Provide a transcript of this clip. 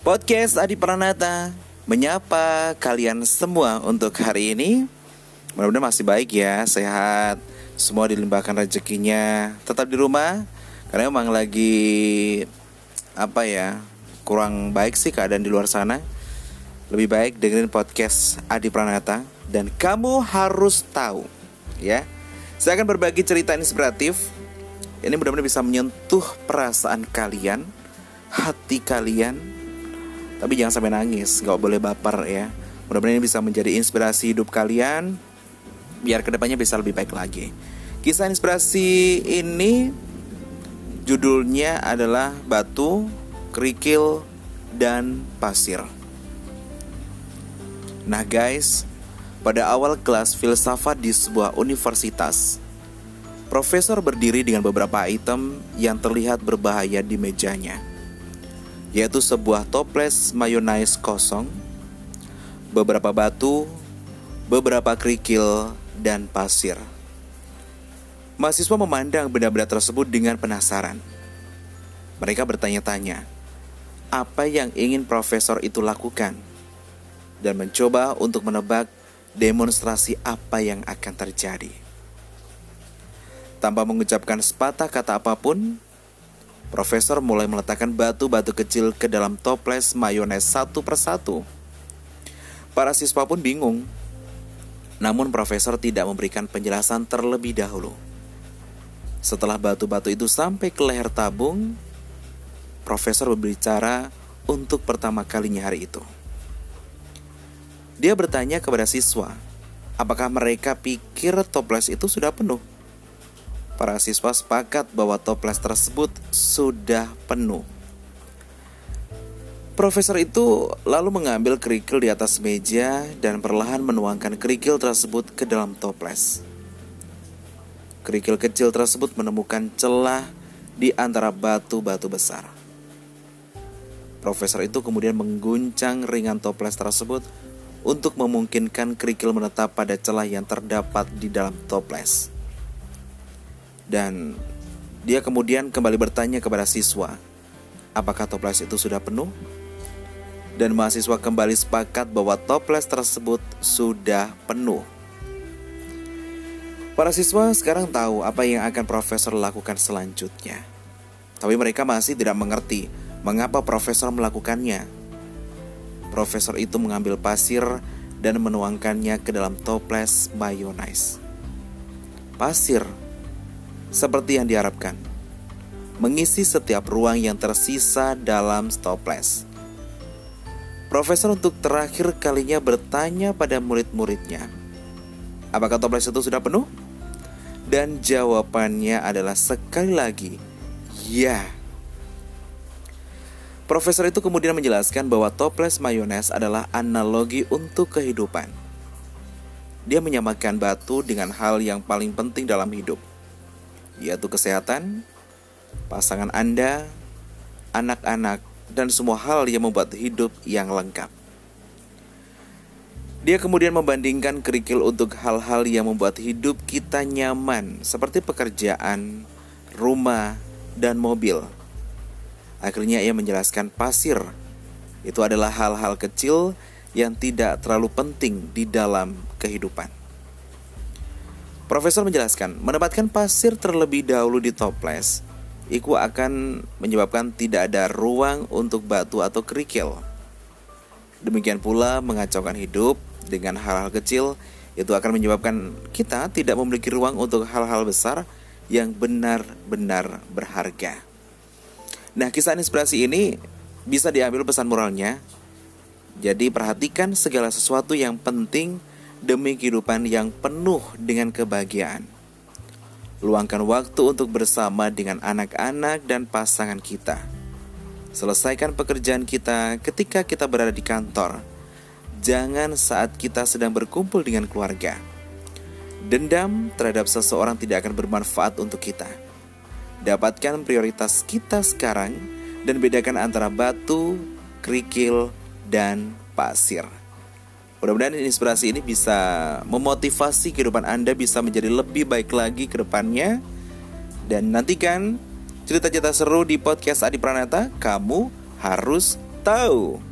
Podcast Adi Pranata menyapa kalian semua untuk hari ini. Mudah-mudahan masih baik ya, sehat. Semua dilimpahkan rezekinya. Tetap di rumah karena emang lagi apa ya? Kurang baik sih keadaan di luar sana. Lebih baik dengerin podcast Adi Pranata dan kamu harus tahu ya. Saya akan berbagi cerita inspiratif. Ini mudah-mudahan bisa menyentuh perasaan kalian, hati kalian, tapi jangan sampai nangis, nggak boleh baper ya. Mudah-mudahan ini bisa menjadi inspirasi hidup kalian, biar ke depannya bisa lebih baik lagi. Kisah inspirasi ini judulnya adalah batu, kerikil, dan pasir. Nah guys, pada awal kelas filsafat di sebuah universitas, profesor berdiri dengan beberapa item yang terlihat berbahaya di mejanya, yaitu sebuah toples mayonnaise kosong, beberapa batu, beberapa kerikil, dan pasir. Mahasiswa memandang benda-benda tersebut dengan penasaran. Mereka bertanya-tanya, apa yang ingin profesor itu lakukan, dan mencoba untuk menebak demonstrasi apa yang akan terjadi. Tanpa mengucapkan sepatah kata apa pun, Profesor mulai meletakkan batu-batu kecil ke dalam toples mayones satu persatu. Para siswa pun bingung. Namun profesor tidak memberikan penjelasan terlebih dahulu. Setelah batu-batu itu sampai ke leher tabung, profesor berbicara untuk pertama kalinya hari itu. Dia bertanya kepada siswa, apakah mereka pikir toples itu sudah penuh? Para siswa sepakat bahwa toples tersebut sudah penuh. Profesor itu lalu mengambil kerikil di atas meja dan perlahan menuangkan kerikil tersebut ke dalam toples. Kerikil kecil tersebut menemukan celah di antara batu-batu besar. Profesor itu kemudian mengguncang ringan toples tersebut untuk memungkinkan kerikil menetap pada celah yang terdapat di dalam toples. Dan dia kemudian kembali bertanya kepada siswa, apakah toples itu sudah penuh? Dan mahasiswa kembali sepakat bahwa toples tersebut sudah penuh. Para siswa sekarang tahu apa yang akan profesor lakukan selanjutnya. Tapi mereka masih tidak mengerti mengapa profesor melakukannya Profesor itu mengambil pasir dan menuangkannya ke dalam toples mayonnaise. Pasir, seperti yang diharapkan, mengisi setiap ruang yang tersisa dalam toples. Profesor untuk terakhir kalinya bertanya pada murid-muridnya, apakah toples itu sudah penuh? Dan jawabannya adalah sekali lagi, ya. Profesor itu kemudian menjelaskan bahwa toples mayones adalah analogi untuk kehidupan. Dia menyamakan batu dengan hal yang paling penting dalam hidup, yaitu kesehatan, pasangan Anda, anak-anak, dan semua hal yang membuat hidup yang lengkap. Dia kemudian membandingkan kerikil untuk hal-hal yang membuat hidup kita nyaman, seperti pekerjaan, rumah, dan mobil Akhirnya ia menjelaskan pasir itu adalah hal-hal kecil yang tidak terlalu penting di dalam kehidupan. Profesor menjelaskan, menempatkan pasir terlebih dahulu di toples itu akan menyebabkan tidak ada ruang untuk batu atau kerikil. Demikian pula mengacaukan hidup dengan hal-hal kecil itu akan menyebabkan kita tidak memiliki ruang untuk hal-hal besar yang benar-benar berharga. Nah, kisah inspirasi ini bisa diambil pesan moralnya. Jadi, perhatikan segala sesuatu yang penting demi kehidupan yang penuh dengan kebahagiaan. Luangkan waktu untuk bersama dengan anak-anak dan pasangan kita. Selesaikan pekerjaan kita ketika kita berada di kantor. Jangan saat kita sedang berkumpul dengan keluarga. Dendam terhadap seseorang tidak akan bermanfaat untuk kita Dapatkan prioritas kita sekarang dan bedakan antara batu, kerikil, dan pasir. Mudah-mudahan inspirasi ini bisa memotivasi kehidupan Anda bisa menjadi lebih baik lagi ke depannya. Dan nantikan cerita-cerita seru di podcast Adi Pranata, kamu harus tahu